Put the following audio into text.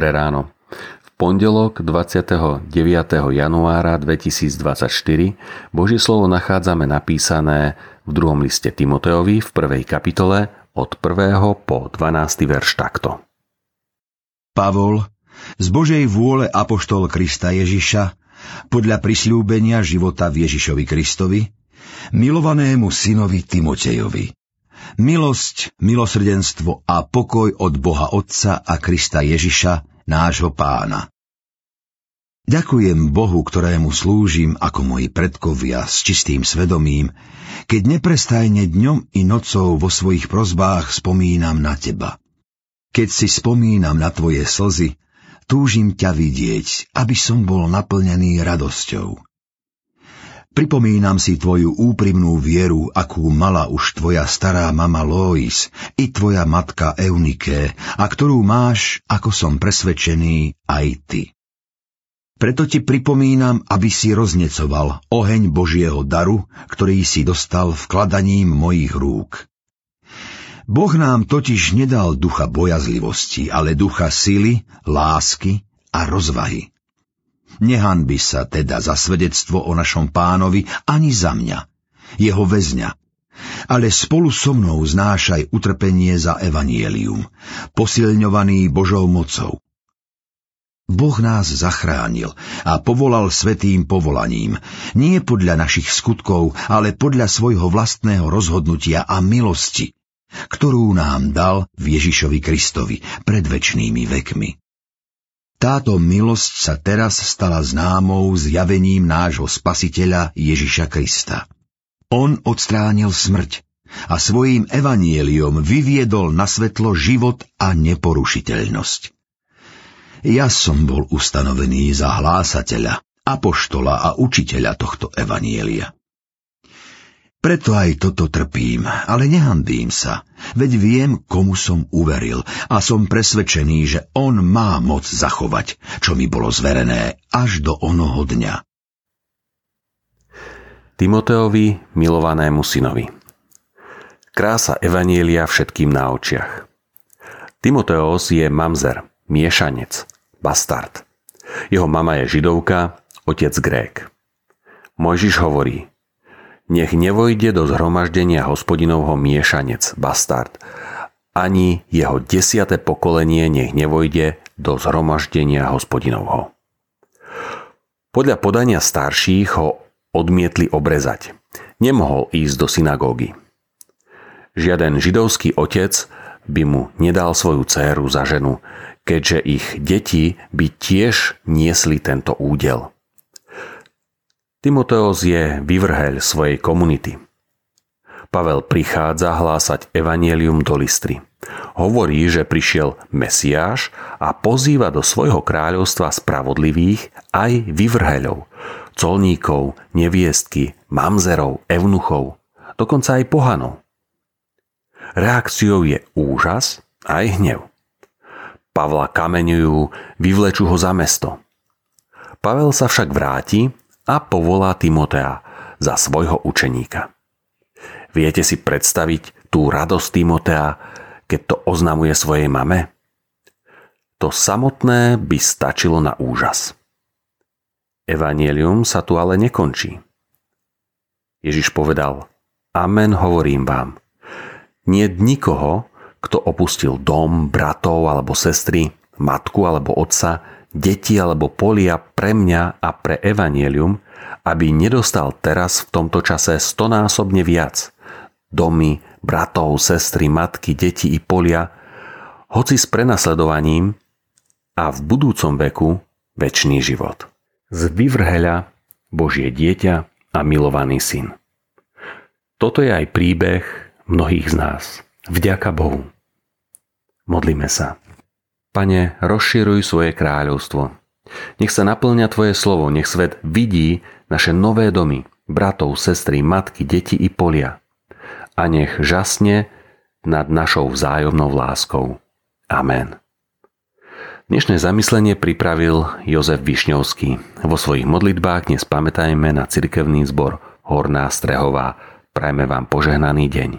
Dobré ráno. V pondelok 29. januára 2024 Božie slovo nachádzame napísané v druhom liste Timoteovi v prvej kapitole od 1. po 12. verš takto. Pavol, z Božej vôle Apoštol Krista Ježiša, podľa prisľúbenia života v Ježišovi Kristovi, milovanému synovi Timotejovi. Milosť, milosrdenstvo a pokoj od Boha Otca a Krista Ježiša, nášho pána. Ďakujem Bohu, ktorému slúžim ako moji predkovia s čistým svedomím, keď neprestajne dňom i nocou vo svojich prozbách spomínam na teba. Keď si spomínam na tvoje slzy, túžim ťa vidieť, aby som bol naplnený radosťou. Pripomínam si tvoju úprimnú vieru, akú mala už tvoja stará mama Lois i tvoja matka Eunike a ktorú máš, ako som presvedčený, aj ty. Preto ti pripomínam, aby si roznecoval oheň Božieho daru, ktorý si dostal vkladaním mojich rúk. Boh nám totiž nedal ducha bojazlivosti, ale ducha sily, lásky a rozvahy. Nehanby sa teda za svedectvo o našom pánovi ani za mňa, jeho väzňa, ale spolu so mnou znášaj utrpenie za evanielium, posilňovaný Božou mocou. Boh nás zachránil a povolal svetým povolaním, nie podľa našich skutkov, ale podľa svojho vlastného rozhodnutia a milosti, ktorú nám dal v Ježišovi Kristovi pred večnými vekmi. Táto milosť sa teraz stala známou zjavením nášho spasiteľa Ježiša Krista. On odstránil smrť a svojím evanieliom vyviedol na svetlo život a neporušiteľnosť. Ja som bol ustanovený za hlásateľa, apoštola a učiteľa tohto evanielia. Preto aj toto trpím, ale nehambím sa, veď viem, komu som uveril a som presvedčený, že on má moc zachovať, čo mi bolo zverené až do onoho dňa. Timoteovi, milovanému synovi. Krása Evanielia všetkým na očiach. Timoteos je mamzer, miešanec, bastard. Jeho mama je židovka, otec Grék. Mojžiš hovorí, nech nevojde do zhromaždenia hospodinovho miešanec, bastard. Ani jeho desiate pokolenie nech nevojde do zhromaždenia hospodinovho. Podľa podania starších ho odmietli obrezať. Nemohol ísť do synagógy. Žiaden židovský otec by mu nedal svoju dceru za ženu, keďže ich deti by tiež niesli tento údel. Timoteos je vyvrheľ svojej komunity. Pavel prichádza hlásať evanielium do Listry. Hovorí, že prišiel Mesiáš a pozýva do svojho kráľovstva spravodlivých aj vyvrheľov, colníkov, neviestky, mamzerov, evnuchov, dokonca aj pohanov. Reakciou je úžas a aj hnev. Pavla kameňujú, vyvlečú ho za mesto. Pavel sa však vráti a povolá Timotea za svojho učeníka. Viete si predstaviť tú radosť Timotea, keď to oznamuje svojej mame? To samotné by stačilo na úžas. Evangelium sa tu ale nekončí. Ježiš povedal, Amen hovorím vám. Nie nikoho, kto opustil dom, bratov alebo sestry, matku alebo otca, deti alebo polia pre mňa a pre evanielium, aby nedostal teraz v tomto čase stonásobne viac. Domy, bratov, sestry, matky, deti i polia, hoci s prenasledovaním a v budúcom veku väčší život. Z vyvrheľa Božie dieťa a milovaný syn. Toto je aj príbeh mnohých z nás. Vďaka Bohu. Modlíme sa. Pane, rozširuj svoje kráľovstvo. Nech sa naplňa Tvoje slovo, nech svet vidí naše nové domy, bratov, sestry, matky, deti i polia. A nech žasne nad našou vzájomnou láskou. Amen. Dnešné zamyslenie pripravil Jozef Višňovský. Vo svojich modlitbách dnes pamätajme na cirkevný zbor Horná Strehová. Prajme vám požehnaný deň.